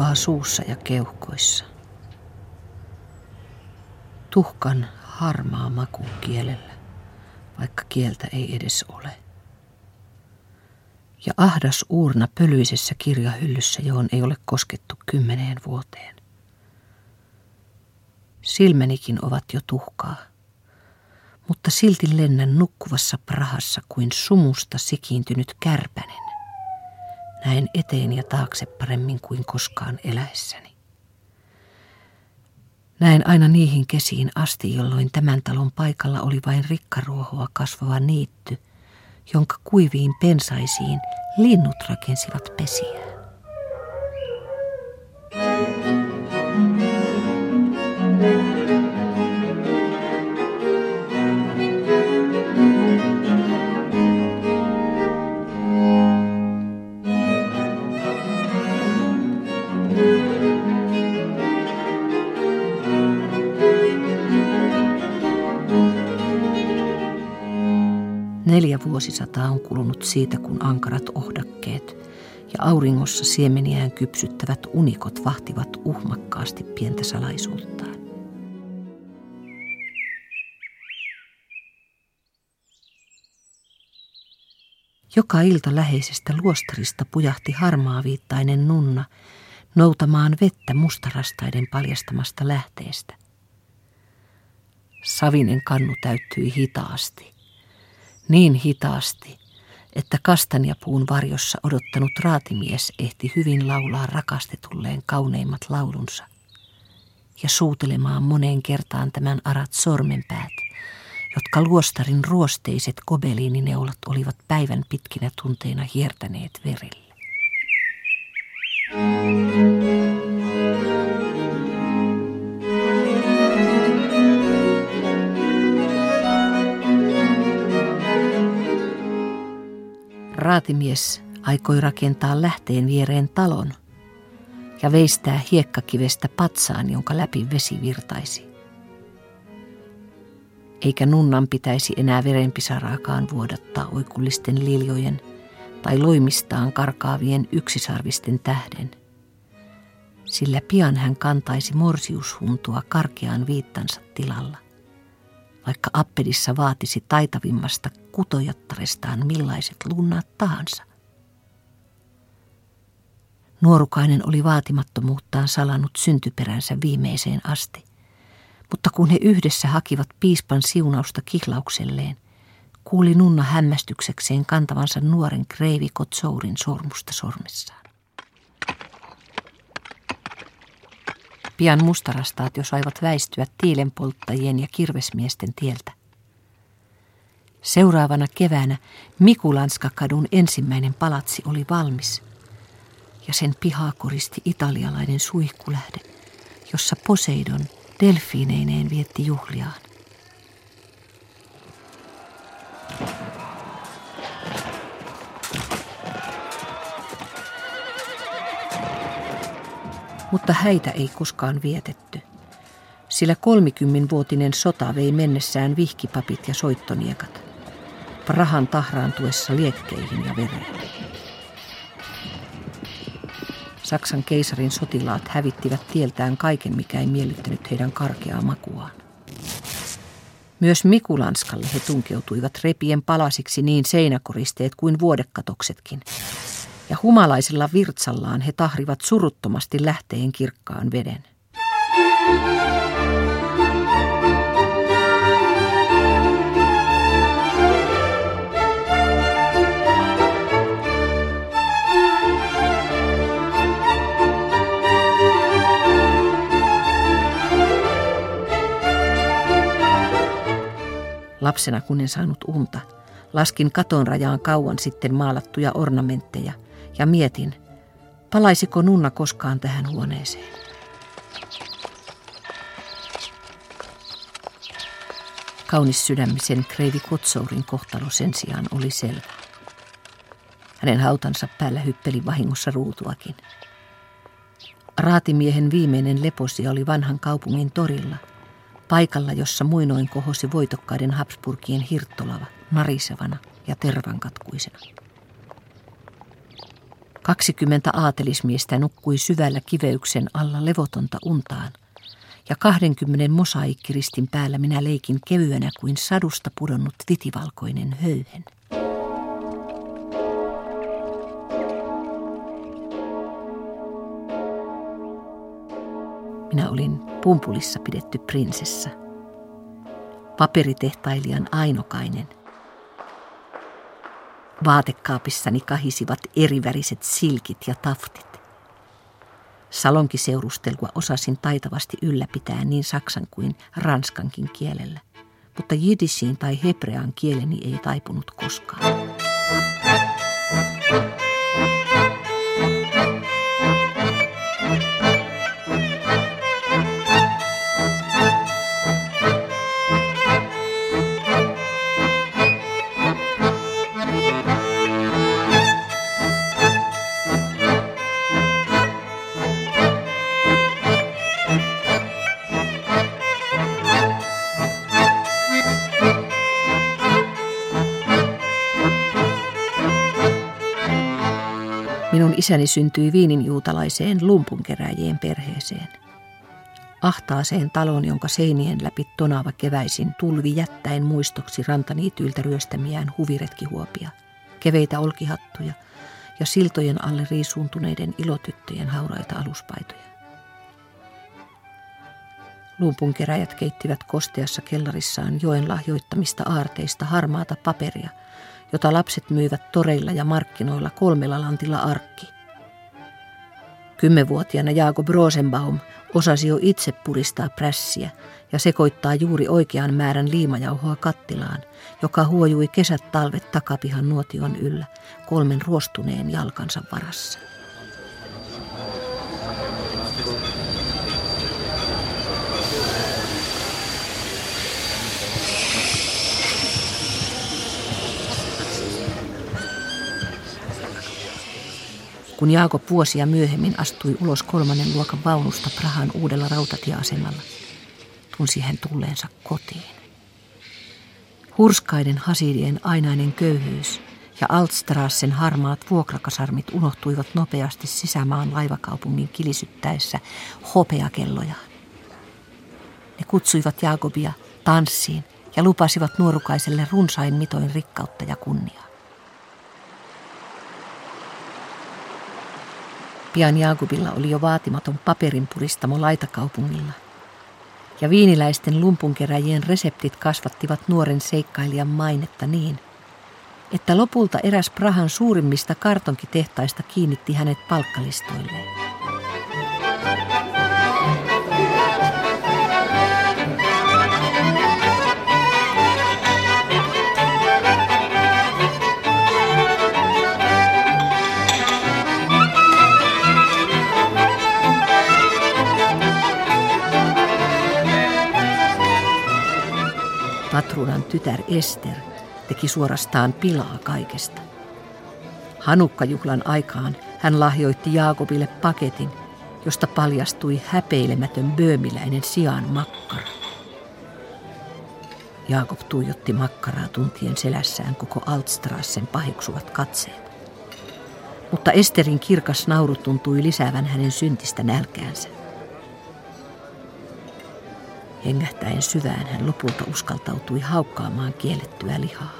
Tuhkaa suussa ja keuhkoissa. Tuhkan harmaa maku kielellä, vaikka kieltä ei edes ole. Ja ahdas uurna pölyisessä kirjahyllyssä, johon ei ole koskettu kymmeneen vuoteen. Silmänikin ovat jo tuhkaa, mutta silti lennän nukkuvassa prahassa kuin sumusta sikiintynyt kärpänen. Näen eteen ja taakse paremmin kuin koskaan eläessäni. Näen aina niihin kesiin asti, jolloin tämän talon paikalla oli vain rikkaruohoa kasvava niitty, jonka kuiviin pensaisiin linnut rakensivat pesiä. Neljä vuosisataa on kulunut siitä, kun ankarat ohdakkeet ja auringossa siemeniään kypsyttävät unikot vahtivat uhmakkaasti pientä salaisuuttaan. Joka ilta läheisestä luostarista pujahti harmaaviittainen nunna noutamaan vettä mustarastaiden paljastamasta lähteestä. Savinen kannu täyttyi hitaasti – niin hitaasti, että kastanjapuun varjossa odottanut raatimies ehti hyvin laulaa rakastetulleen kauneimmat laulunsa ja suutelemaan moneen kertaan tämän arat sormenpäät, jotka luostarin ruosteiset kobeliinineulat olivat päivän pitkinä tunteina hiertäneet verelle. Raatimies aikoi rakentaa lähteen viereen talon ja veistää hiekkakivestä patsaan, jonka läpi vesi virtaisi. Eikä nunnan pitäisi enää verenpisaraakaan vuodattaa oikullisten liljojen tai loimistaan karkaavien yksisarvisten tähden, sillä pian hän kantaisi morsiushuntua karkean viittansa tilalla vaikka appedissa vaatisi taitavimmasta kutojattarestaan millaiset lunnat tahansa. Nuorukainen oli vaatimattomuuttaan salannut syntyperänsä viimeiseen asti, mutta kun he yhdessä hakivat piispan siunausta kihlaukselleen, kuuli Nunna hämmästyksekseen kantavansa nuoren Kreivi Kotsourin sormusta sormessaan. Pian mustarastaat jo saivat väistyä tiilenpolttajien ja kirvesmiesten tieltä. Seuraavana keväänä Mikulanskakadun ensimmäinen palatsi oli valmis ja sen pihaa koristi italialainen suihkulähde, jossa Poseidon delfiineineen vietti juhliaan. mutta häitä ei koskaan vietetty. Sillä kolmikymmenvuotinen sota vei mennessään vihkipapit ja soittoniekat. Prahan tahraantuessa liekkeihin ja vereen. Saksan keisarin sotilaat hävittivät tieltään kaiken, mikä ei miellyttänyt heidän karkeaa makuaan. Myös Mikulanskalle he tunkeutuivat repien palasiksi niin seinäkoristeet kuin vuodekatoksetkin, ja humalaisella virtsallaan he tahrivat suruttomasti lähteen kirkkaan veden. Lapsena kun en saanut unta, laskin katon rajaan kauan sitten maalattuja ornamentteja – ja mietin, palaisiko Nunna koskaan tähän huoneeseen. Kaunis sydämisen Kreivi Kotsourin kohtalo sen sijaan oli selvä. Hänen hautansa päällä hyppeli vahingossa ruutuakin. Raatimiehen viimeinen leposia oli vanhan kaupungin torilla, paikalla, jossa muinoin kohosi voitokkaiden Habsburgien hirttolava, narisevana ja tervankatkuisena. Kaksikymmentä aatelismiestä nukkui syvällä kiveyksen alla levotonta untaan, ja kahdenkymmenen mosaikkiristin päällä minä leikin kevyenä kuin sadusta pudonnut vitivalkoinen höyhen. Minä olin pumpulissa pidetty prinsessa. Paperitehtailijan ainokainen. Vaatekaapissani kahisivat eriväriset silkit ja taftit. Salonkiseurustelua osasin taitavasti ylläpitää niin saksan kuin ranskankin kielellä, mutta jidisiin tai hebrean kieleni ei taipunut koskaan. Minun isäni syntyi Viinin juutalaiseen lumpunkeräjien perheeseen. Ahtaaseen talon, jonka seinien läpi tonaava keväisin tulvi jättäen muistoksi rantaniityiltä ryöstämiään huviretkihuopia, keveitä olkihattuja ja siltojen alle riisuuntuneiden ilotyttöjen hauraita aluspaitoja. Lumpunkeräjät keittivät kosteassa kellarissaan joen lahjoittamista aarteista harmaata paperia – jota lapset myivät toreilla ja markkinoilla kolmella lantilla arkki. Kymmenvuotiaana Jaakob Rosenbaum osasi jo itse puristaa prässiä ja sekoittaa juuri oikean määrän liimajauhoa kattilaan, joka huojui kesät talvet takapihan nuotion yllä kolmen ruostuneen jalkansa varassa. Kun Jaakob vuosia myöhemmin astui ulos kolmannen luokan vaunusta Prahan uudella rautatieasemalla. Tunsi hän tulleensa kotiin. Hurskaiden hasidien ainainen köyhyys ja Altstrassen harmaat vuokrakasarmit unohtuivat nopeasti sisämaan laivakaupungin kilisyttäessä hopeakellojaan. Ne kutsuivat Jaakobia tanssiin ja lupasivat nuorukaiselle runsain mitoin rikkautta ja kunniaa. Pian Jaakobilla oli jo vaatimaton paperin puristamo laitakaupungilla. Ja viiniläisten lumpunkeräjien reseptit kasvattivat nuoren seikkailijan mainetta niin, että lopulta eräs Prahan suurimmista kartonkitehtaista kiinnitti hänet palkkalistoilleen. Patruunan tytär Ester teki suorastaan pilaa kaikesta. Hanukkajuhlan aikaan hän lahjoitti Jaakobille paketin, josta paljastui häpeilemätön böömiläinen sijaan makkara. Jaakob tuijotti makkaraa tuntien selässään koko Altstrassen paheksuvat katseet. Mutta Esterin kirkas nauru tuntui lisäävän hänen syntistä nälkäänsä. Hengähtäen syvään hän lopulta uskaltautui haukkaamaan kiellettyä lihaa.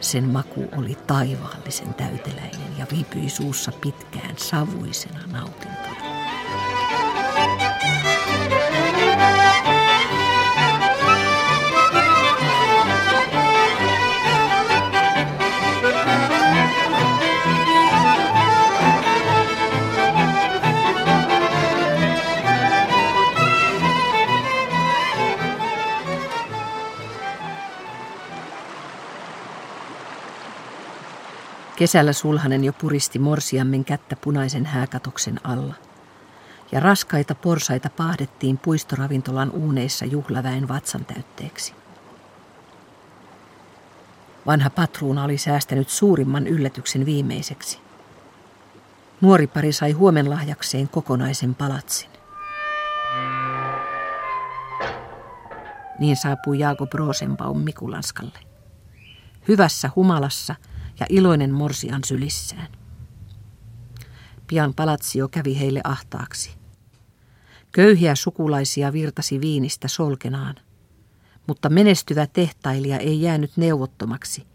Sen maku oli taivaallisen täyteläinen ja viipyi suussa pitkään savuisena nautintona. Kesällä sulhanen jo puristi morsiammen kättä punaisen hääkatoksen alla. Ja raskaita porsaita pahdettiin puistoravintolan uuneissa juhlaväen vatsan täytteeksi. Vanha patruuna oli säästänyt suurimman yllätyksen viimeiseksi. Nuori pari sai huomenlahjakseen kokonaisen palatsin. Niin saapui Jaakob Rosenbaum Mikulanskalle. Hyvässä humalassa – ja iloinen morsian sylissään. Pian palatsio kävi heille ahtaaksi. Köyhiä sukulaisia virtasi viinistä solkenaan, mutta menestyvä tehtailija ei jäänyt neuvottomaksi,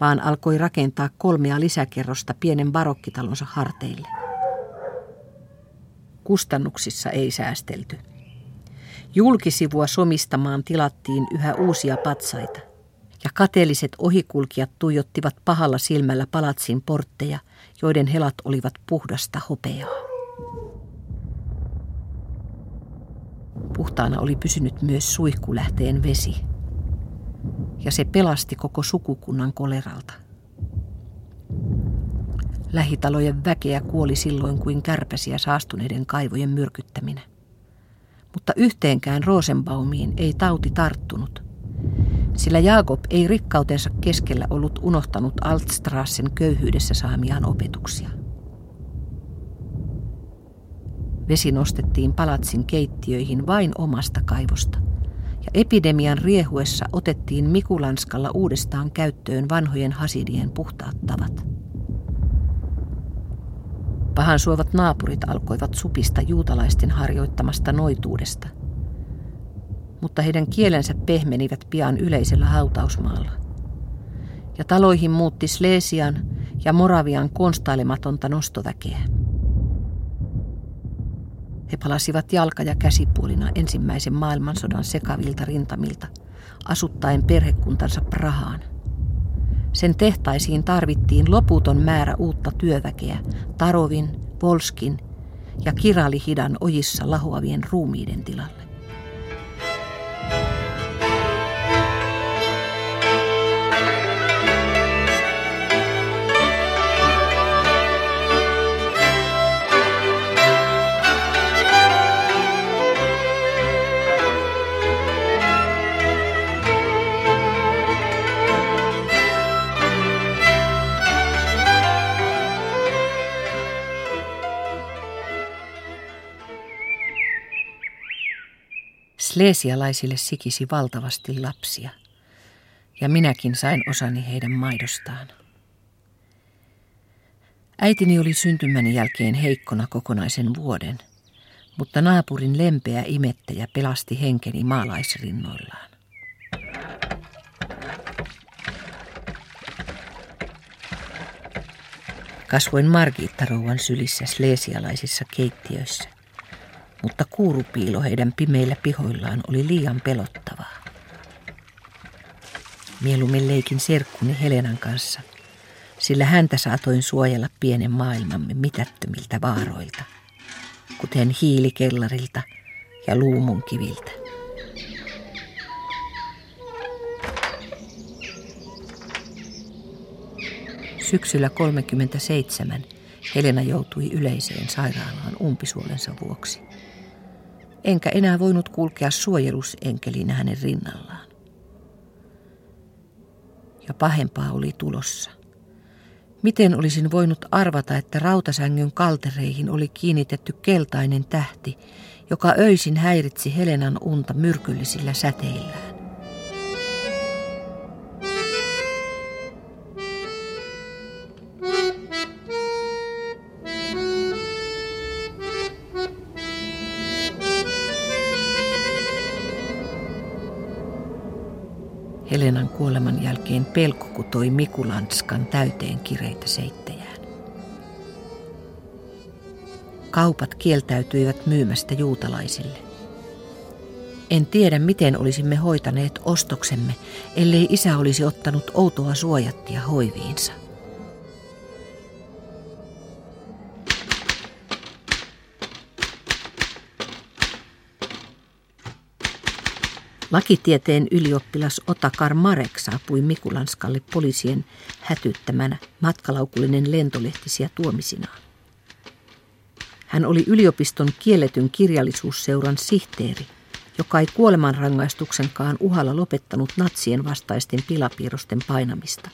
vaan alkoi rakentaa kolmea lisäkerrosta pienen barokkitalonsa harteille. Kustannuksissa ei säästelty. Julkisivua somistamaan tilattiin yhä uusia patsaita, ja kateelliset ohikulkijat tuijottivat pahalla silmällä palatsin portteja, joiden helat olivat puhdasta hopeaa. Puhtaana oli pysynyt myös suihkulähteen vesi, ja se pelasti koko sukukunnan koleralta. Lähitalojen väkeä kuoli silloin kuin kärpäsiä saastuneiden kaivojen myrkyttäminä. Mutta yhteenkään Rosenbaumiin ei tauti tarttunut, sillä Jaakob ei rikkautensa keskellä ollut unohtanut Altstrassen köyhyydessä saamiaan opetuksia. Vesi nostettiin palatsin keittiöihin vain omasta kaivosta, ja epidemian riehuessa otettiin Mikulanskalla uudestaan käyttöön vanhojen hasidien puhtaat tavat. Pahan suovat naapurit alkoivat supista juutalaisten harjoittamasta noituudesta, mutta heidän kielensä pehmenivät pian yleisellä hautausmaalla. Ja taloihin muutti Slesian ja Moravian konstailematonta nostoväkeä. He palasivat jalka- ja käsipuolina ensimmäisen maailmansodan sekavilta rintamilta, asuttaen perhekuntansa Prahaan. Sen tehtaisiin tarvittiin loputon määrä uutta työväkeä Tarovin, Volskin ja Kiralihidan ojissa lahoavien ruumiiden tilalle. Sleesialaisille sikisi valtavasti lapsia, ja minäkin sain osani heidän maidostaan. Äitini oli syntymäni jälkeen heikkona kokonaisen vuoden, mutta naapurin lempeä imettäjä pelasti henkeni maalaisrinnoillaan. Kasvoin Margitta-rouvan sylissä sleesialaisissa keittiöissä mutta kuurupiilo heidän pimeillä pihoillaan oli liian pelottavaa. Mieluummin leikin serkkuni Helenan kanssa, sillä häntä saatoin suojella pienen maailmamme mitättömiltä vaaroilta, kuten hiilikellarilta ja luumunkiviltä. Syksyllä 37 Helena joutui yleiseen sairaalaan umpisuolensa vuoksi enkä enää voinut kulkea suojelusenkelinä hänen rinnallaan. Ja pahempaa oli tulossa. Miten olisin voinut arvata, että rautasängyn kaltereihin oli kiinnitetty keltainen tähti, joka öisin häiritsi Helenan unta myrkyllisillä säteillään? Helenan kuoleman jälkeen pelko kutoi Mikulanskan täyteen kireitä seittejään. Kaupat kieltäytyivät myymästä juutalaisille. En tiedä, miten olisimme hoitaneet ostoksemme, ellei isä olisi ottanut outoa suojattia hoiviinsa. Lakitieteen ylioppilas Otakar Marek saapui Mikulanskalle poliisien hätyttämänä matkalaukullinen lentolehtisiä tuomisinaan. Hän oli yliopiston kielletyn kirjallisuusseuran sihteeri, joka ei kuolemanrangaistuksenkaan uhalla lopettanut natsien vastaisten pilapiirrosten painamista.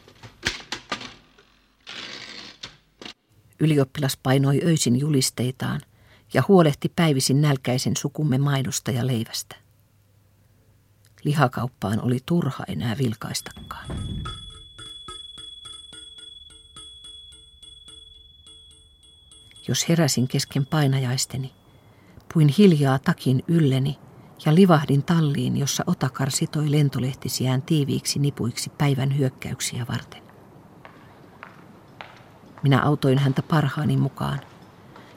Ylioppilas painoi öisin julisteitaan ja huolehti päivisin nälkäisen sukumme maidosta ja leivästä. Lihakauppaan oli turha enää vilkaistakaan. Jos heräsin kesken painajaisteni, puin hiljaa takin ylleni ja livahdin talliin, jossa Otakar sitoi lentolehtisiään tiiviiksi nipuiksi päivän hyökkäyksiä varten. Minä autoin häntä parhaani mukaan,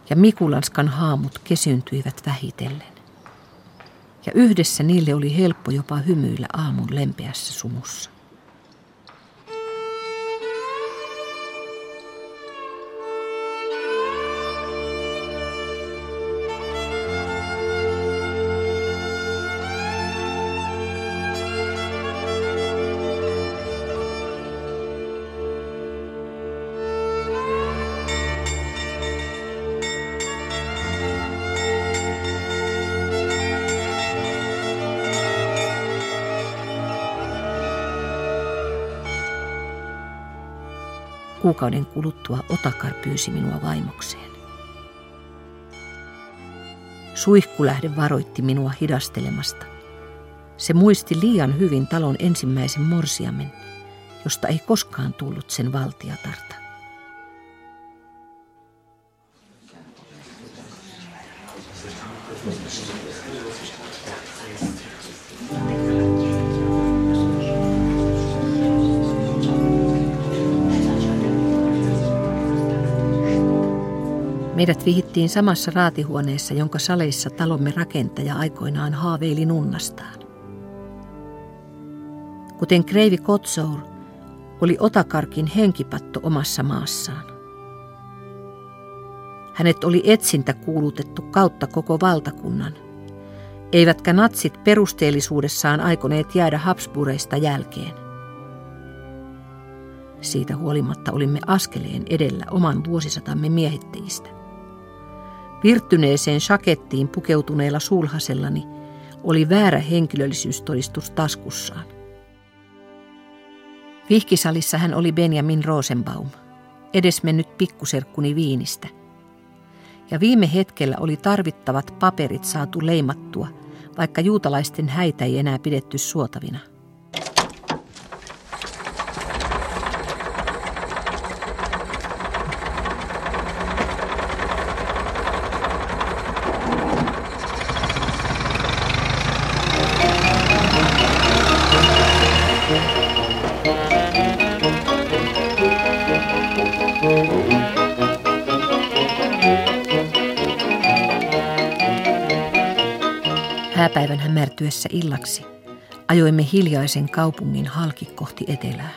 ja Mikulanskan haamut kesyntyivät vähitellen. Ja yhdessä niille oli helppo jopa hymyillä aamun lempeässä sumussa. Kuukauden kuluttua Otakar pyysi minua vaimokseen. Suihkulähde varoitti minua hidastelemasta. Se muisti liian hyvin talon ensimmäisen morsiamen, josta ei koskaan tullut sen valtiatarta. Meidät vihittiin samassa raatihuoneessa, jonka saleissa talomme rakentaja aikoinaan haaveili nunnastaan. Kuten Kreivi Kotsour, oli Otakarkin henkipatto omassa maassaan. Hänet oli etsintä kuulutettu kautta koko valtakunnan, eivätkä natsit perusteellisuudessaan aikoneet jäädä Habsbureista jälkeen. Siitä huolimatta olimme askeleen edellä oman vuosisatamme miehittäjistä. Virttyneeseen shakettiin pukeutuneella sulhasellani oli väärä henkilöllisyystodistus taskussaan. Vihkisalissa hän oli Benjamin Rosenbaum, edesmennyt pikkuserkkuni viinistä. Ja viime hetkellä oli tarvittavat paperit saatu leimattua, vaikka juutalaisten häitä ei enää pidetty suotavina – Hääpäivän hämärtyessä illaksi ajoimme hiljaisen kaupungin halki kohti etelää.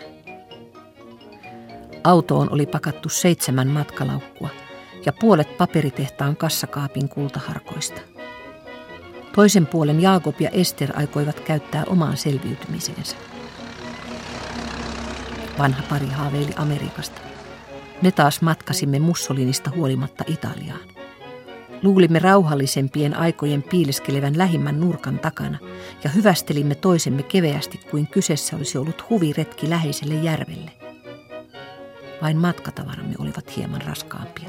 Autoon oli pakattu seitsemän matkalaukkua ja puolet paperitehtaan kassakaapin kultaharkoista. Toisen puolen Jaakob ja Ester aikoivat käyttää omaan selviytymiseensä. Vanha pari haaveili Amerikasta. Me taas matkasimme Mussolinista huolimatta Italiaan. Luulimme rauhallisempien aikojen piileskelevän lähimmän nurkan takana ja hyvästelimme toisemme keveästi kuin kyseessä olisi ollut huviretki läheiselle järvelle. Vain matkatavaramme olivat hieman raskaampia.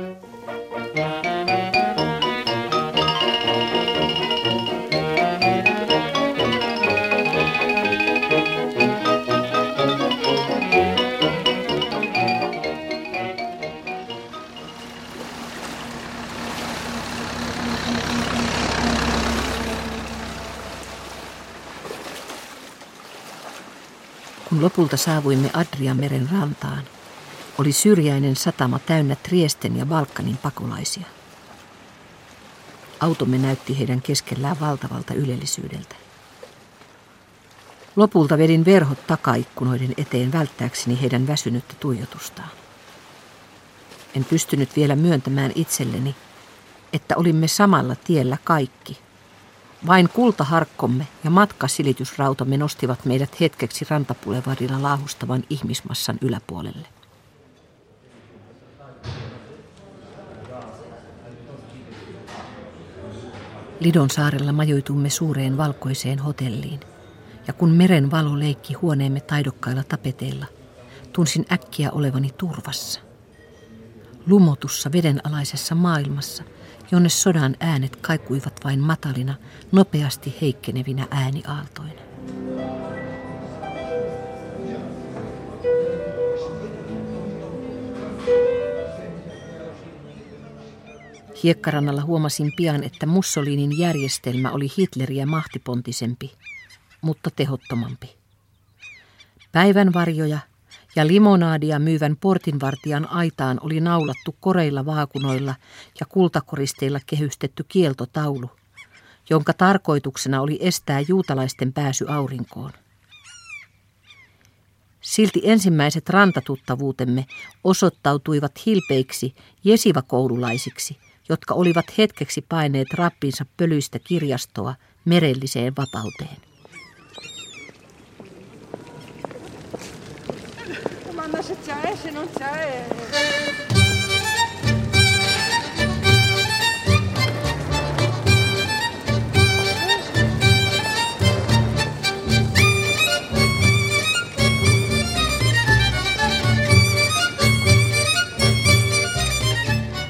Kun lopulta saavuimme Adriameren rantaan, oli syrjäinen satama täynnä Triesten ja Balkanin pakolaisia. Automme näytti heidän keskellään valtavalta ylellisyydeltä. Lopulta vedin verhot takaikkunoiden eteen välttääkseni heidän väsynyttä tuijotustaan. En pystynyt vielä myöntämään itselleni, että olimme samalla tiellä kaikki – vain kultaharkkomme ja matkasilitysrautamme nostivat meidät hetkeksi rantapulevadilla laahustavan ihmismassan yläpuolelle. Lidon saarella majoitumme suureen valkoiseen hotelliin, ja kun meren valo leikki huoneemme taidokkailla tapeteilla, tunsin äkkiä olevani turvassa. Lumotussa vedenalaisessa maailmassa – jonne sodan äänet kaikuivat vain matalina, nopeasti heikkenevinä ääniaaltoina. Hiekkarannalla huomasin pian, että Mussolinin järjestelmä oli Hitleriä mahtipontisempi, mutta tehottomampi. Päivän varjoja ja limonaadia myyvän portinvartijan aitaan oli naulattu koreilla vaakunoilla ja kultakoristeilla kehystetty kieltotaulu, jonka tarkoituksena oli estää juutalaisten pääsy aurinkoon. Silti ensimmäiset rantatuttavuutemme osoittautuivat hilpeiksi jesivakoululaisiksi, jotka olivat hetkeksi paineet rappinsa pölyistä kirjastoa merelliseen vapauteen.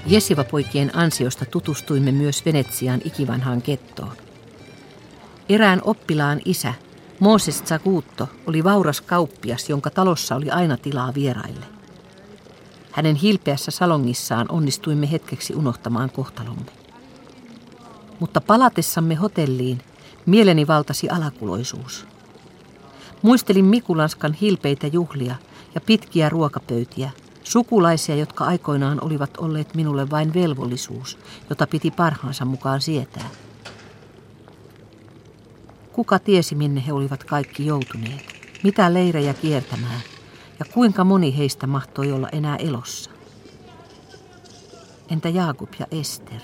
Jesiva-poikien ansiosta tutustuimme myös Venetsian ikivanhaan kettoon. Erään oppilaan isä, Mooses Zaguutto, oli vauras kauppias, jonka talossa oli aina tilaa vieraille. Hänen hilpeässä salongissaan onnistuimme hetkeksi unohtamaan kohtalomme. Mutta palatessamme hotelliin mieleni valtasi alakuloisuus. Muistelin Mikulanskan hilpeitä juhlia ja pitkiä ruokapöytiä – Sukulaisia, jotka aikoinaan olivat olleet minulle vain velvollisuus, jota piti parhaansa mukaan sietää. Kuka tiesi, minne he olivat kaikki joutuneet, mitä leirejä kiertämään ja kuinka moni heistä mahtoi olla enää elossa. Entä Jaakob ja Ester?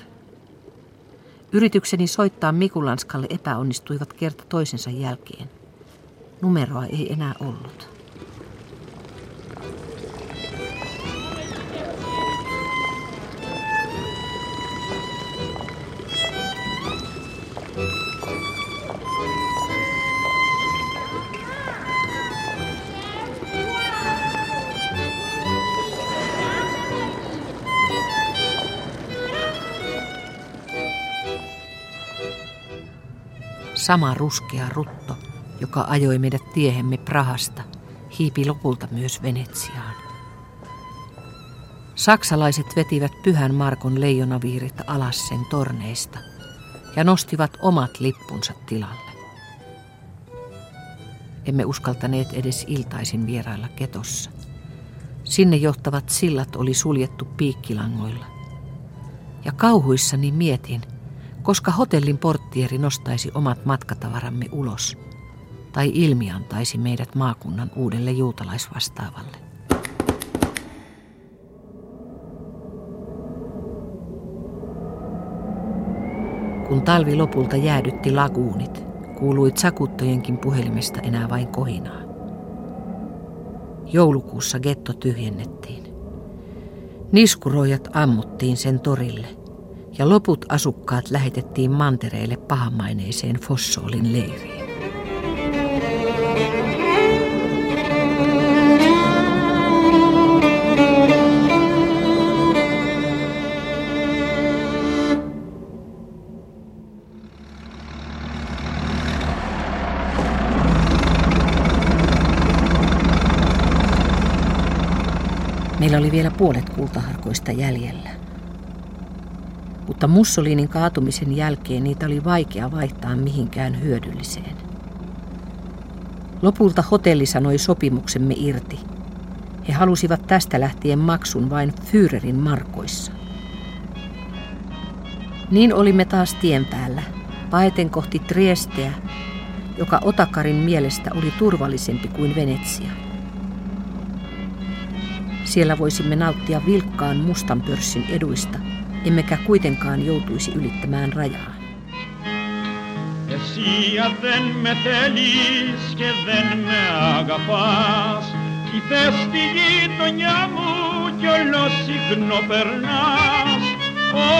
Yritykseni soittaa Mikulanskalle epäonnistuivat kerta toisensa jälkeen. Numeroa ei enää ollut. Sama ruskea rutto, joka ajoi meidät tiehemme Prahasta, hiipi lopulta myös Venetsiaan. Saksalaiset vetivät Pyhän Markon leijonaviirit alas sen torneista ja nostivat omat lippunsa tilalle. Emme uskaltaneet edes iltaisin vierailla ketossa. Sinne johtavat sillat oli suljettu piikkilangoilla. Ja kauhuissani mietin – koska hotellin porttieri nostaisi omat matkatavaramme ulos tai ilmiantaisi meidät maakunnan uudelle juutalaisvastaavalle. Kun talvi lopulta jäädytti laguunit, kuului sakuttojenkin puhelimesta enää vain kohinaa. Joulukuussa getto tyhjennettiin. Niskuroijat ammuttiin sen torille – ja loput asukkaat lähetettiin mantereille pahamaineiseen Fossoolin leiriin. Meillä oli vielä puolet kultaharkoista jäljellä mutta Mussolinin kaatumisen jälkeen niitä oli vaikea vaihtaa mihinkään hyödylliseen. Lopulta hotelli sanoi sopimuksemme irti. He halusivat tästä lähtien maksun vain Führerin markoissa. Niin olimme taas tien päällä, paeten kohti Triesteä, joka Otakarin mielestä oli turvallisempi kuin Venetsia. Siellä voisimme nauttia vilkkaan mustan pörssin eduista – emmekä kuitenkaan joutuisi ylittämään rajaa. Sia δεν με θέλεις και δεν με αγαπάς Τη θες τη γειτονιά μου κι όλο συχνό περνάς Ω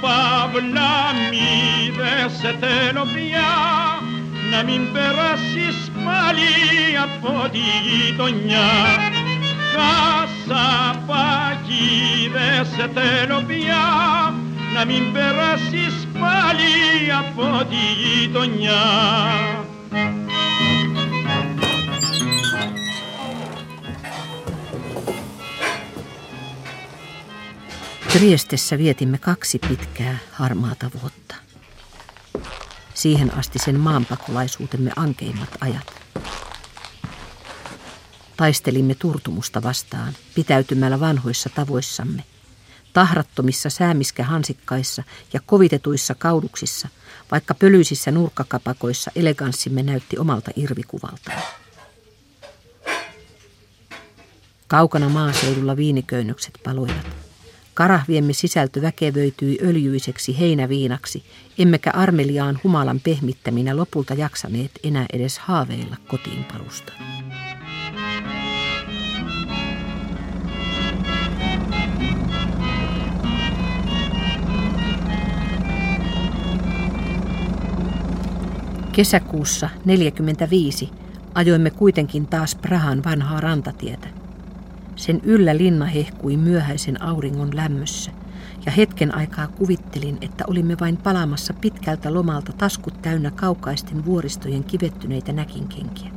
Παύλα μη δε σε θέλω πια Να μην περάσεις πάλι από τη γειτονιά Κασαπάκι δε σε θέλω πια να μην περάσεις πάλι από τη γειτονιά. Triestessä vietimme kaksi pitkää harmaata vuotta. Siihen asti sen maanpakolaisuutemme ankeimmat ajat. Taistelimme turtumusta vastaan, pitäytymällä vanhoissa tavoissamme, tahrattomissa säämiskähansikkaissa ja kovitetuissa kauduksissa, vaikka pölyisissä nurkkakapakoissa eleganssimme näytti omalta irvikuvaltaan. Kaukana maaseudulla viiniköynnökset paloivat. Karahviemme sisältö väkevöityi öljyiseksi heinäviinaksi, emmekä armeliaan humalan pehmittäminä lopulta jaksaneet enää edes haaveilla kotiinpalusta. Kesäkuussa 45 ajoimme kuitenkin taas Prahan vanhaa rantatietä. Sen yllä linna hehkui myöhäisen auringon lämmössä, ja hetken aikaa kuvittelin, että olimme vain palaamassa pitkältä lomalta taskut täynnä kaukaisten vuoristojen kivettyneitä näkinkenkiä.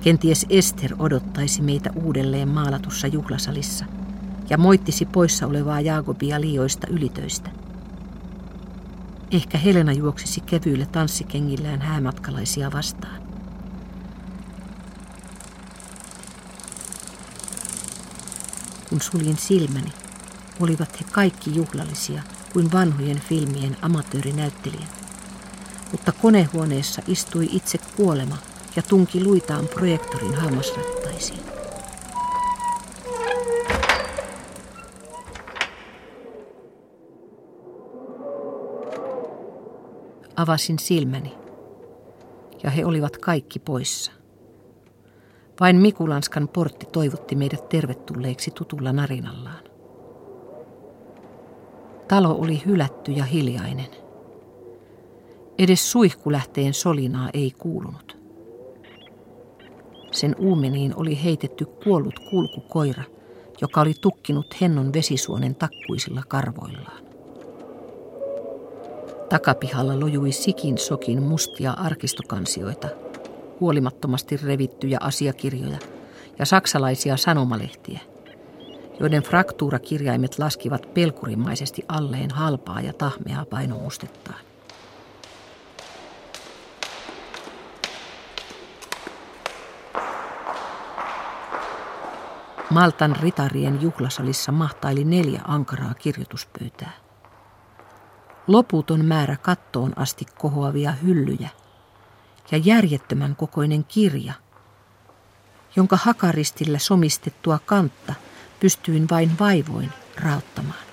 Kenties Ester odottaisi meitä uudelleen maalatussa juhlasalissa ja moittisi poissa olevaa Jaakobia liioista ylitöistä. Ehkä Helena juoksisi kevyillä tanssikengillään häämatkalaisia vastaan. Kun suljin silmäni, olivat he kaikki juhlallisia kuin vanhojen filmien amatöörinäyttelijät. Mutta konehuoneessa istui itse kuolema ja tunki luitaan projektorin hammasrattaisiin. Avasin silmäni ja he olivat kaikki poissa. Vain Mikulanskan portti toivotti meidät tervetulleiksi tutulla narinallaan. Talo oli hylätty ja hiljainen. Edes suihkulähteen solinaa ei kuulunut. Sen uumeniin oli heitetty kuollut kulkukoira, joka oli tukkinut hennon vesisuonen takkuisilla karvoillaan. Takapihalla lojui sikin sokin mustia arkistokansioita – huolimattomasti revittyjä asiakirjoja ja saksalaisia sanomalehtiä, joiden fraktuurakirjaimet laskivat pelkurimaisesti alleen halpaa ja tahmeaa painomustettaan. Maltan ritarien juhlasalissa mahtaili neljä ankaraa kirjoituspöytää. Loputon määrä kattoon asti kohoavia hyllyjä – ja järjettömän kokoinen kirja, jonka hakaristillä somistettua kantta pystyin vain vaivoin rauttamaan.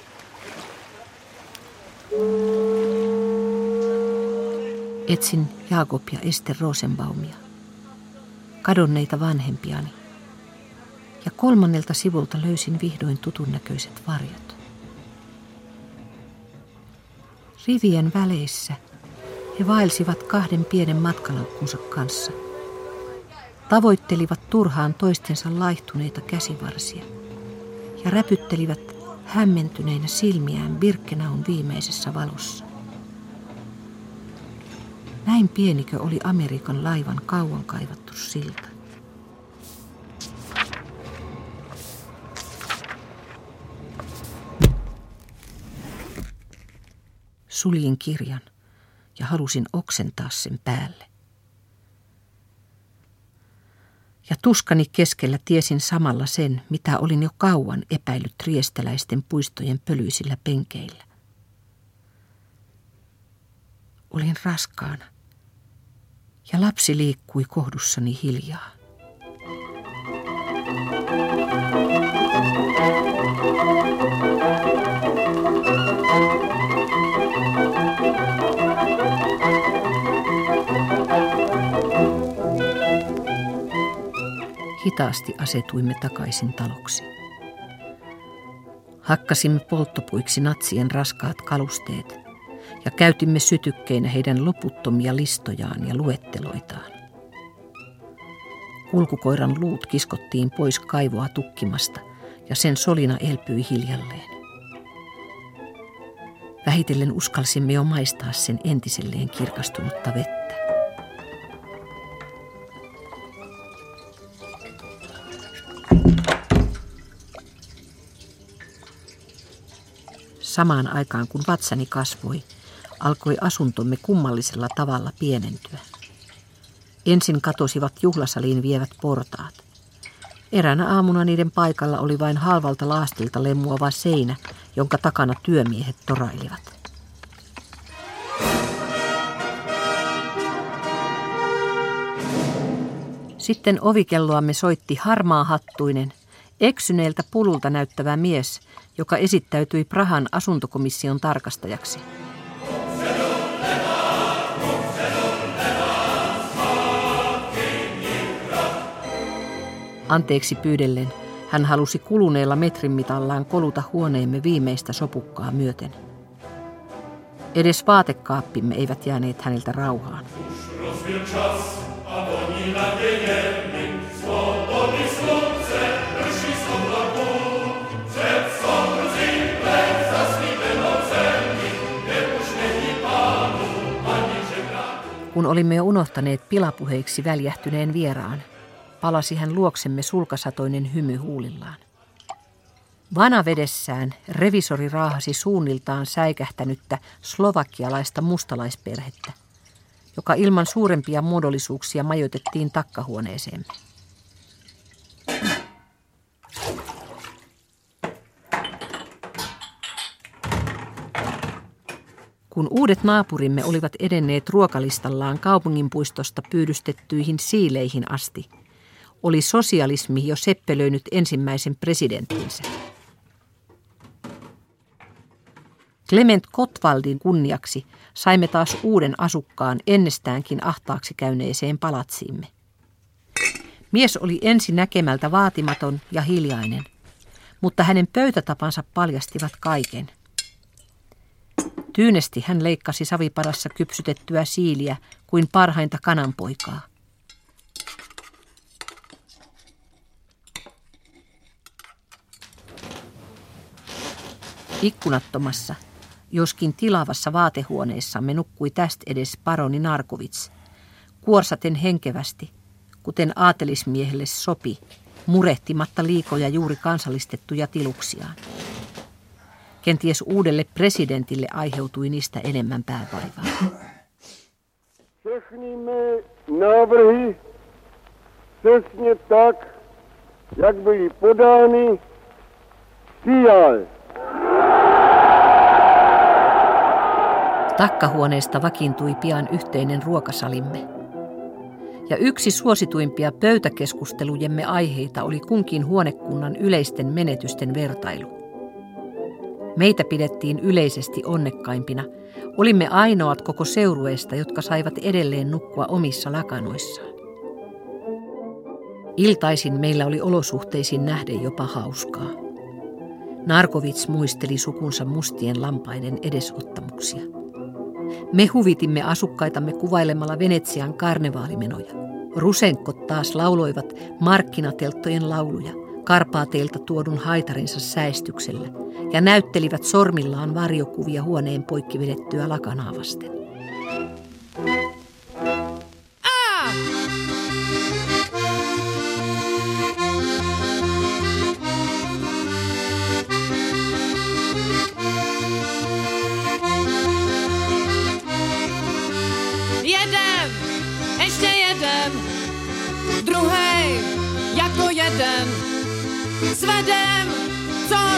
Etsin Jaakob ja Ester Rosenbaumia, kadonneita vanhempiani, ja kolmannelta sivulta löysin vihdoin tutun näköiset varjot. Rivien väleissä – he vaelsivat kahden pienen matkalaukkunsa kanssa. Tavoittelivat turhaan toistensa laihtuneita käsivarsia ja räpyttelivät hämmentyneinä silmiään Birkenaun viimeisessä valossa. Näin pienikö oli Amerikan laivan kauan kaivattu silta. Suljin kirjan ja halusin oksentaa sen päälle. Ja tuskani keskellä tiesin samalla sen, mitä olin jo kauan epäillyt riesteläisten puistojen pölyisillä penkeillä. Olin raskaana ja lapsi liikkui kohdussani hiljaa. Hitaasti asetuimme takaisin taloksi. Hakkasimme polttopuiksi natsien raskaat kalusteet ja käytimme sytykkeinä heidän loputtomia listojaan ja luetteloitaan. Kulkukoiran luut kiskottiin pois kaivoa tukkimasta ja sen solina elpyi hiljalleen. Vähitellen uskalsimme jo maistaa sen entiselleen kirkastunutta vettä. Samaan aikaan kun vatsani kasvoi, alkoi asuntomme kummallisella tavalla pienentyä. Ensin katosivat juhlasaliin vievät portaat. Eräänä aamuna niiden paikalla oli vain halvalta laastilta lemmuava seinä, jonka takana työmiehet torailivat. Sitten ovikelloamme soitti harmaa hattuinen, eksyneeltä pululta näyttävä mies, joka esittäytyi Prahan asuntokomission tarkastajaksi. Anteeksi pyydellen, hän halusi kuluneella metrin mitallaan koluta huoneemme viimeistä sopukkaa myöten. Edes vaatekaappimme eivät jääneet häneltä rauhaan. Kun olimme jo unohtaneet pilapuheiksi väljähtyneen vieraan, palasi hän luoksemme sulkasatoinen hymy huulillaan. Vanavedessään revisori raahasi suunniltaan säikähtänyttä slovakialaista mustalaisperhettä, joka ilman suurempia muodollisuuksia majoitettiin takkahuoneeseemme. Kun uudet naapurimme olivat edenneet ruokalistallaan kaupunginpuistosta pyydystettyihin siileihin asti, oli sosialismi jo seppelöinyt ensimmäisen presidenttinsä. Clement Kotwaldin kunniaksi saimme taas uuden asukkaan ennestäänkin ahtaaksi käyneeseen palatsiimme. Mies oli ensi näkemältä vaatimaton ja hiljainen, mutta hänen pöytätapansa paljastivat kaiken – Tyynesti hän leikkasi savipadassa kypsytettyä siiliä kuin parhainta kananpoikaa. Ikkunattomassa, joskin tilavassa vaatehuoneessamme nukkui tästä edes paroni Narkovits, kuorsaten henkevästi, kuten aatelismiehelle sopi, murehtimatta liikoja juuri kansallistettuja tiluksiaan. Kenties uudelle presidentille aiheutui niistä enemmän päävaivaa. Všechny mé návrhy přesně tak, jak byly podány, přijal. Takkahuoneesta vakiintui pian yhteinen ruokasalimme. Ja yksi suosituimpia pöytäkeskustelujemme aiheita oli kunkin huonekunnan yleisten menetysten vertailu. Meitä pidettiin yleisesti onnekkaimpina. Olimme ainoat koko seurueesta, jotka saivat edelleen nukkua omissa lakanoissaan. Iltaisin meillä oli olosuhteisiin nähden jopa hauskaa. Narkovits muisteli sukunsa mustien lampaiden edesottamuksia. Me huvitimme asukkaitamme kuvailemalla Venetsian karnevaalimenoja. Rusenkot taas lauloivat markkinatelttojen lauluja – karpaateilta tuodun haitarinsa säistyksellä ja näyttelivät sormillaan varjokuvia huoneen poikki vedettyä lakanaa vasten.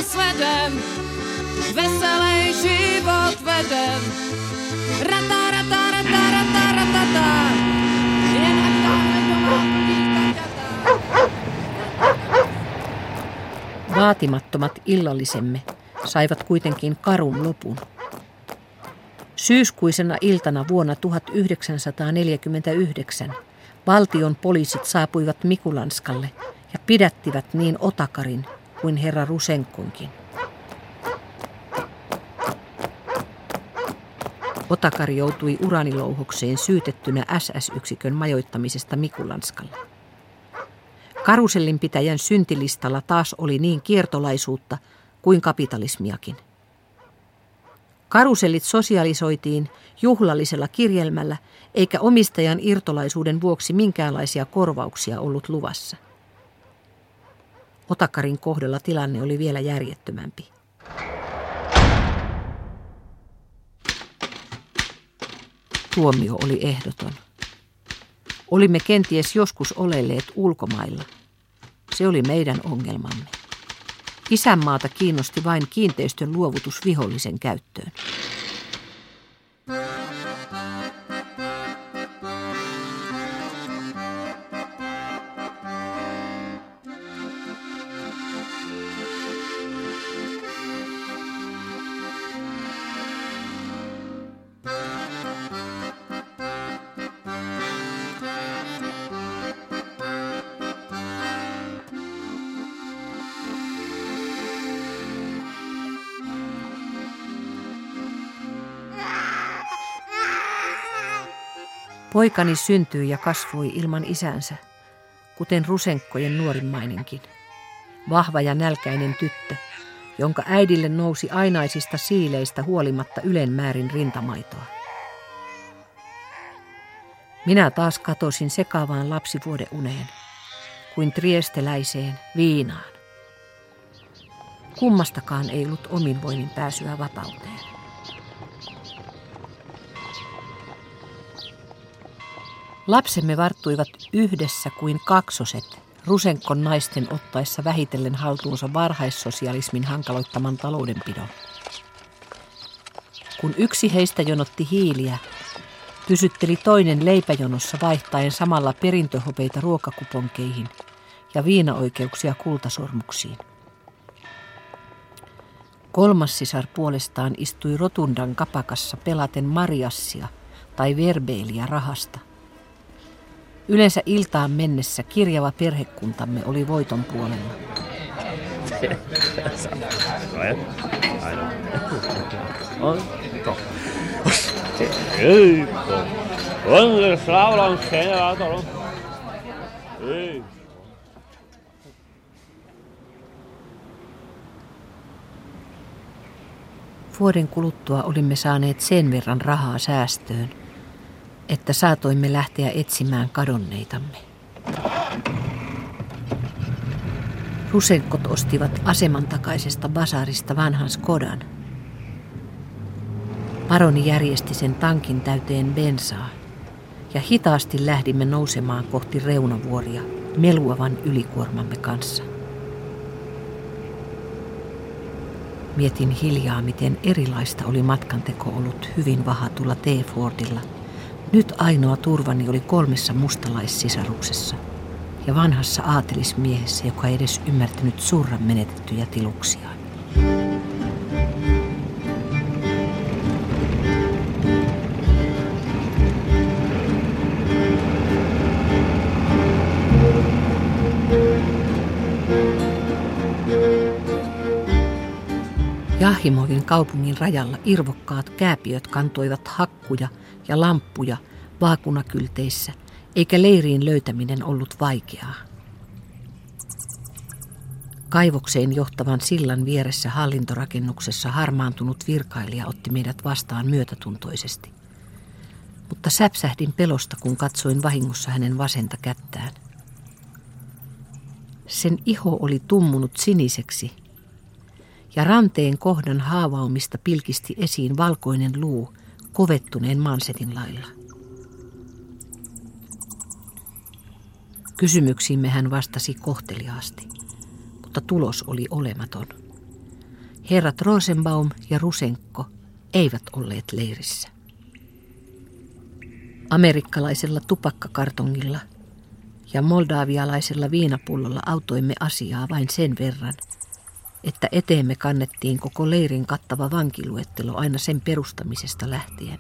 Svedem, veselý život vedem. Rata, rata, rata, rata, rata, rata. Jen ať dáme Vaatimattomat illallisemme saivat kuitenkin karun lopun. Syyskuisena iltana vuonna 1949 valtion poliisit saapuivat Mikulanskalle – ja pidättivät niin Otakarin kuin herra Rusenkonkin. Otakari joutui uranilouhokseen syytettynä SS-yksikön majoittamisesta Mikulanskalle. Karusellin pitäjän syntilistalla taas oli niin kiertolaisuutta kuin kapitalismiakin. Karusellit sosialisoitiin juhlallisella kirjelmällä, eikä omistajan irtolaisuuden vuoksi minkäänlaisia korvauksia ollut luvassa. Otakarin kohdalla tilanne oli vielä järjettömämpi. Tuomio oli ehdoton. Olimme kenties joskus olelleet ulkomailla. Se oli meidän ongelmamme. Isänmaata kiinnosti vain kiinteistön luovutus vihollisen käyttöön. Poikani syntyi ja kasvoi ilman isänsä, kuten Rusenkkojen nuorimmainenkin. Vahva ja nälkäinen tyttö, jonka äidille nousi ainaisista siileistä huolimatta ylenmäärin rintamaitoa. Minä taas katosin sekaavaan lapsivuodeuneen, kuin triesteläiseen viinaan. Kummastakaan ei ollut omin voimin pääsyä vapauteen. Lapsemme varttuivat yhdessä kuin kaksoset, Rusenkon naisten ottaessa vähitellen haltuunsa varhaissosialismin hankaloittaman taloudenpidon. Kun yksi heistä jonotti hiiliä, pysytteli toinen leipäjonossa vaihtaen samalla perintöhopeita ruokakuponkeihin ja viinaoikeuksia kultasormuksiin. Kolmas sisar puolestaan istui rotundan kapakassa pelaten mariassia tai verbeeliä rahasta. Yleensä iltaan mennessä kirjava perhekuntamme oli voiton puolella. Vuoden kuluttua olimme saaneet sen verran rahaa säästöön – että saatoimme lähteä etsimään kadonneitamme. Rusenkot ostivat aseman takaisesta basarista vanhan Skodan. Paroni järjesti sen tankin täyteen bensaa ja hitaasti lähdimme nousemaan kohti reunavuoria meluavan ylikuormamme kanssa. Mietin hiljaa, miten erilaista oli matkanteko ollut hyvin vahatulla T-Fordilla – nyt ainoa turvani oli kolmessa mustalaissisaruksessa ja vanhassa aatelismiehessä, joka ei edes ymmärtänyt surran menetettyjä tiluksiaan. Jahimovin kaupungin rajalla irvokkaat kääpiöt kantoivat hakkuja ja lamppuja vaakunakylteissä, eikä leiriin löytäminen ollut vaikeaa. Kaivokseen johtavan sillan vieressä hallintorakennuksessa harmaantunut virkailija otti meidät vastaan myötätuntoisesti. Mutta säpsähdin pelosta, kun katsoin vahingossa hänen vasenta kättään. Sen iho oli tummunut siniseksi ja ranteen kohdan haavaumista pilkisti esiin valkoinen luu kovettuneen mansetin lailla. Kysymyksiimme hän vastasi kohteliaasti, mutta tulos oli olematon. Herrat Rosenbaum ja Rusenko eivät olleet leirissä. Amerikkalaisella tupakkakartongilla ja moldavialaisella viinapullolla autoimme asiaa vain sen verran, että eteemme kannettiin koko leirin kattava vankiluettelo aina sen perustamisesta lähtien.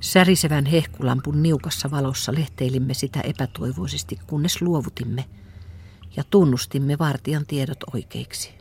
Särisevän hehkulampun niukassa valossa lehteilimme sitä epätoivoisesti, kunnes luovutimme ja tunnustimme vartijan tiedot oikeiksi.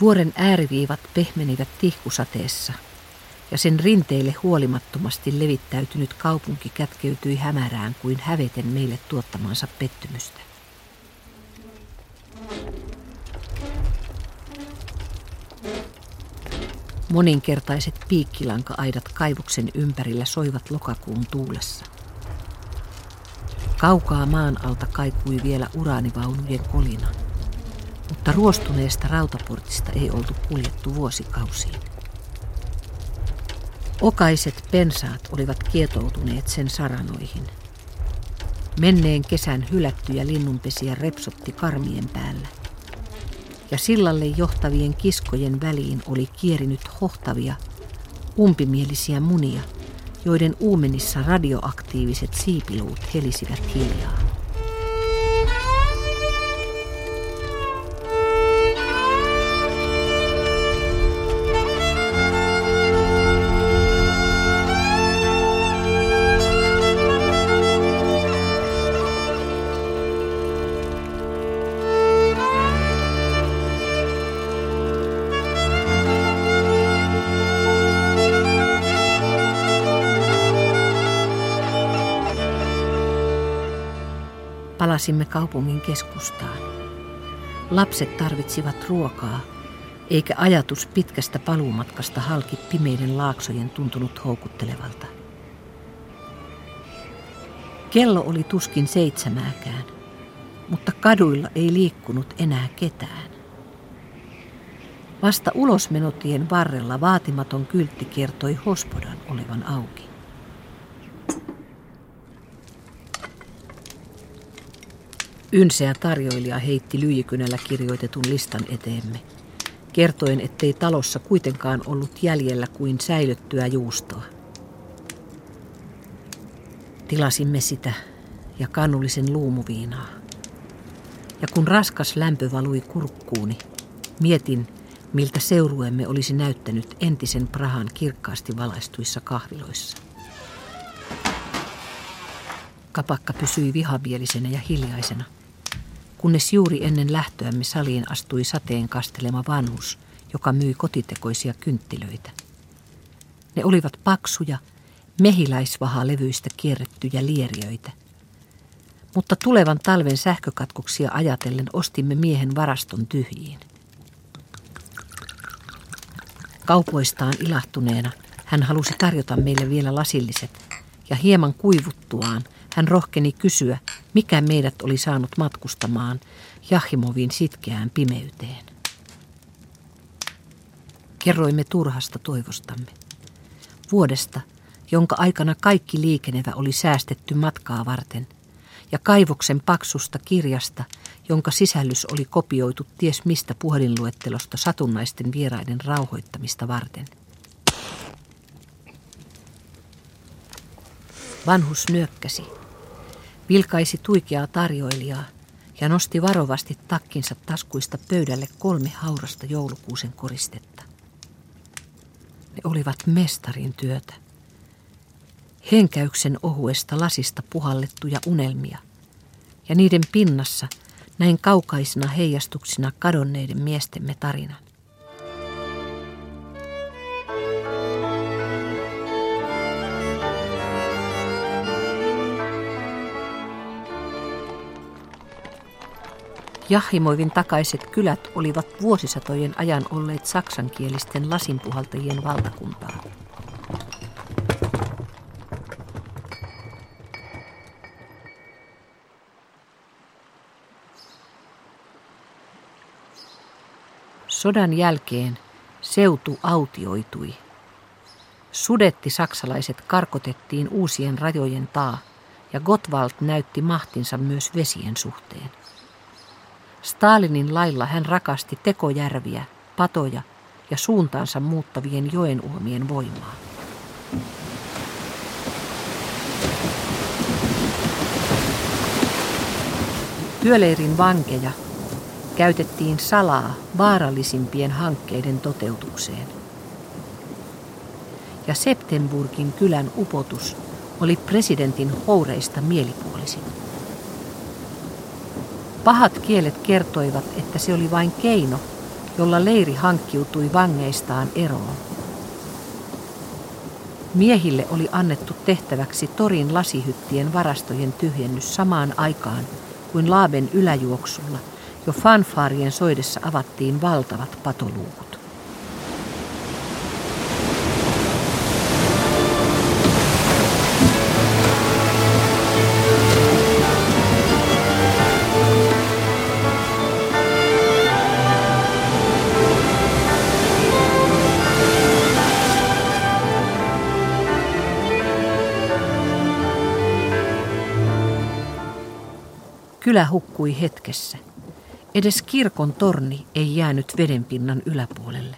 Vuoren ääriviivat pehmenivät tihkusateessa ja sen rinteille huolimattomasti levittäytynyt kaupunki kätkeytyi hämärään kuin häveten meille tuottamansa pettymystä. Moninkertaiset piikkilanka-aidat kaivoksen ympärillä soivat lokakuun tuulessa. Kaukaa maan alta kaikui vielä uraanivaunujen kolina, mutta ruostuneesta rautaportista ei oltu kuljettu vuosikausiin. Okaiset pensaat olivat kietoutuneet sen saranoihin. Menneen kesän hylättyjä linnunpesiä repsotti karmien päällä. Ja sillalle johtavien kiskojen väliin oli kierinyt hohtavia, umpimielisiä munia, joiden uumenissa radioaktiiviset siipiluut helisivät hiljaa. Palasimme kaupungin keskustaan. Lapset tarvitsivat ruokaa, eikä ajatus pitkästä paluumatkasta halki pimeiden laaksojen tuntunut houkuttelevalta. Kello oli tuskin seitsemääkään, mutta kaduilla ei liikkunut enää ketään. Vasta ulosmenotien varrella vaatimaton kyltti kertoi hospodan olevan auki. Ynseä tarjoilija heitti lyijykynällä kirjoitetun listan eteemme, kertoen, ettei talossa kuitenkaan ollut jäljellä kuin säilyttyä juustoa. Tilasimme sitä ja kannullisen luumuviinaa. Ja kun raskas lämpö valui kurkkuuni, mietin, miltä seuruemme olisi näyttänyt entisen Prahan kirkkaasti valaistuissa kahviloissa. Kapakka pysyi vihabielisenä ja hiljaisena kunnes juuri ennen lähtöämme saliin astui sateen kastelema vanhus, joka myi kotitekoisia kynttilöitä. Ne olivat paksuja, mehiläisvahalevyistä kierrettyjä lieriöitä. Mutta tulevan talven sähkökatkoksia ajatellen ostimme miehen varaston tyhjiin. Kaupoistaan ilahtuneena hän halusi tarjota meille vielä lasilliset, ja hieman kuivuttuaan – hän rohkeni kysyä, mikä meidät oli saanut matkustamaan Jahimovin sitkeään pimeyteen. Kerroimme turhasta toivostamme. Vuodesta, jonka aikana kaikki liikenevä oli säästetty matkaa varten, ja kaivoksen paksusta kirjasta, jonka sisällys oli kopioitu ties mistä puhelinluettelosta satunnaisten vieraiden rauhoittamista varten. Vanhus nyökkäsi vilkaisi tuikeaa tarjoilijaa ja nosti varovasti takkinsa taskuista pöydälle kolme haurasta joulukuusen koristetta. Ne olivat mestarin työtä. Henkäyksen ohuesta lasista puhallettuja unelmia, ja niiden pinnassa näin kaukaisina heijastuksina kadonneiden miestemme tarinan. Jahimoivin takaiset kylät olivat vuosisatojen ajan olleet saksankielisten lasinpuhaltajien valtakuntaa. Sodan jälkeen seutu autioitui. Sudetti saksalaiset karkotettiin uusien rajojen taa ja Gottwald näytti mahtinsa myös vesien suhteen. Stalinin lailla hän rakasti tekojärviä, patoja ja suuntaansa muuttavien joenuomien voimaa. Työleirin vankeja käytettiin salaa vaarallisimpien hankkeiden toteutukseen. Ja Septemburgin kylän upotus oli presidentin houreista mielipuolisin. Pahat kielet kertoivat, että se oli vain keino, jolla leiri hankkiutui vangeistaan eroon. Miehille oli annettu tehtäväksi torin lasihyttien varastojen tyhjennys samaan aikaan kuin Laaben yläjuoksulla jo fanfaarien soidessa avattiin valtavat patoluukut. Kylä hukkui hetkessä. Edes kirkon torni ei jäänyt vedenpinnan yläpuolelle.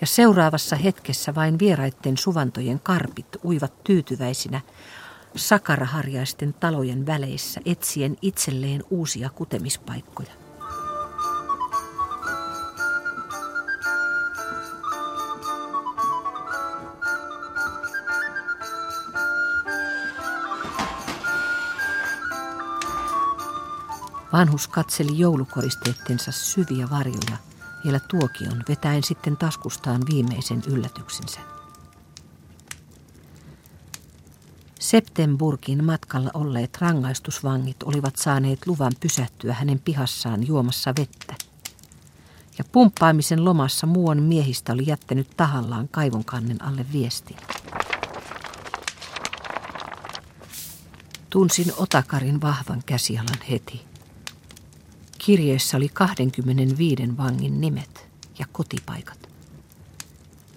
Ja seuraavassa hetkessä vain vieraitten suvantojen karpit uivat tyytyväisinä sakaraharjaisten talojen väleissä etsien itselleen uusia kutemispaikkoja. Vanhus katseli joulukoristeittensa syviä varjoja vielä tuokion, vetäen sitten taskustaan viimeisen yllätyksensä. Septemburgin matkalla olleet rangaistusvangit olivat saaneet luvan pysähtyä hänen pihassaan juomassa vettä. Ja pumppaamisen lomassa muun miehistä oli jättänyt tahallaan kaivonkannen alle viestin. Tunsin Otakarin vahvan käsialan heti. Kirjeessä oli 25 vangin nimet ja kotipaikat.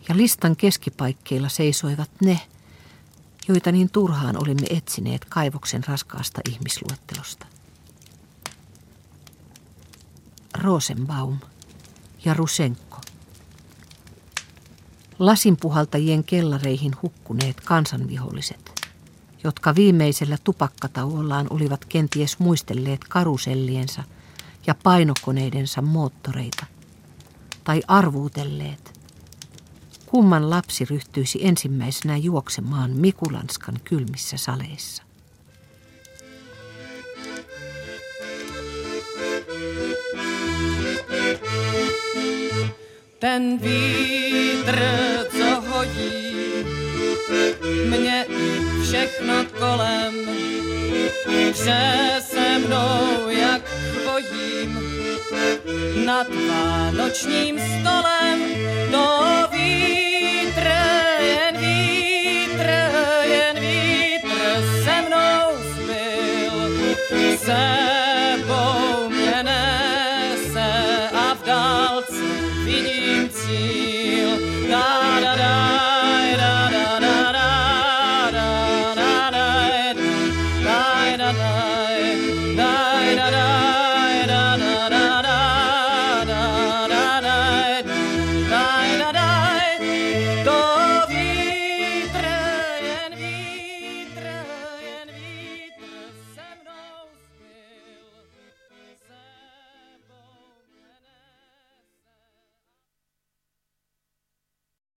Ja listan keskipaikkeilla seisoivat ne, joita niin turhaan olimme etsineet kaivoksen raskaasta ihmisluettelosta. Rosenbaum ja Rusenko. Lasinpuhaltajien kellareihin hukkuneet kansanviholliset, jotka viimeisellä tupakkatauollaan olivat kenties muistelleet karuselliensa – ja painokoneidensa moottoreita, tai arvuutelleet, kumman lapsi ryhtyisi ensimmäisenä juoksemaan Mikulanskan kylmissä saleissa. Ten vítr, co mě všechno kolem, pře se mnou jak chvojím nad vánočním stolem. To vítr, jen vítr, jen vítr se mnou zbyl, sebou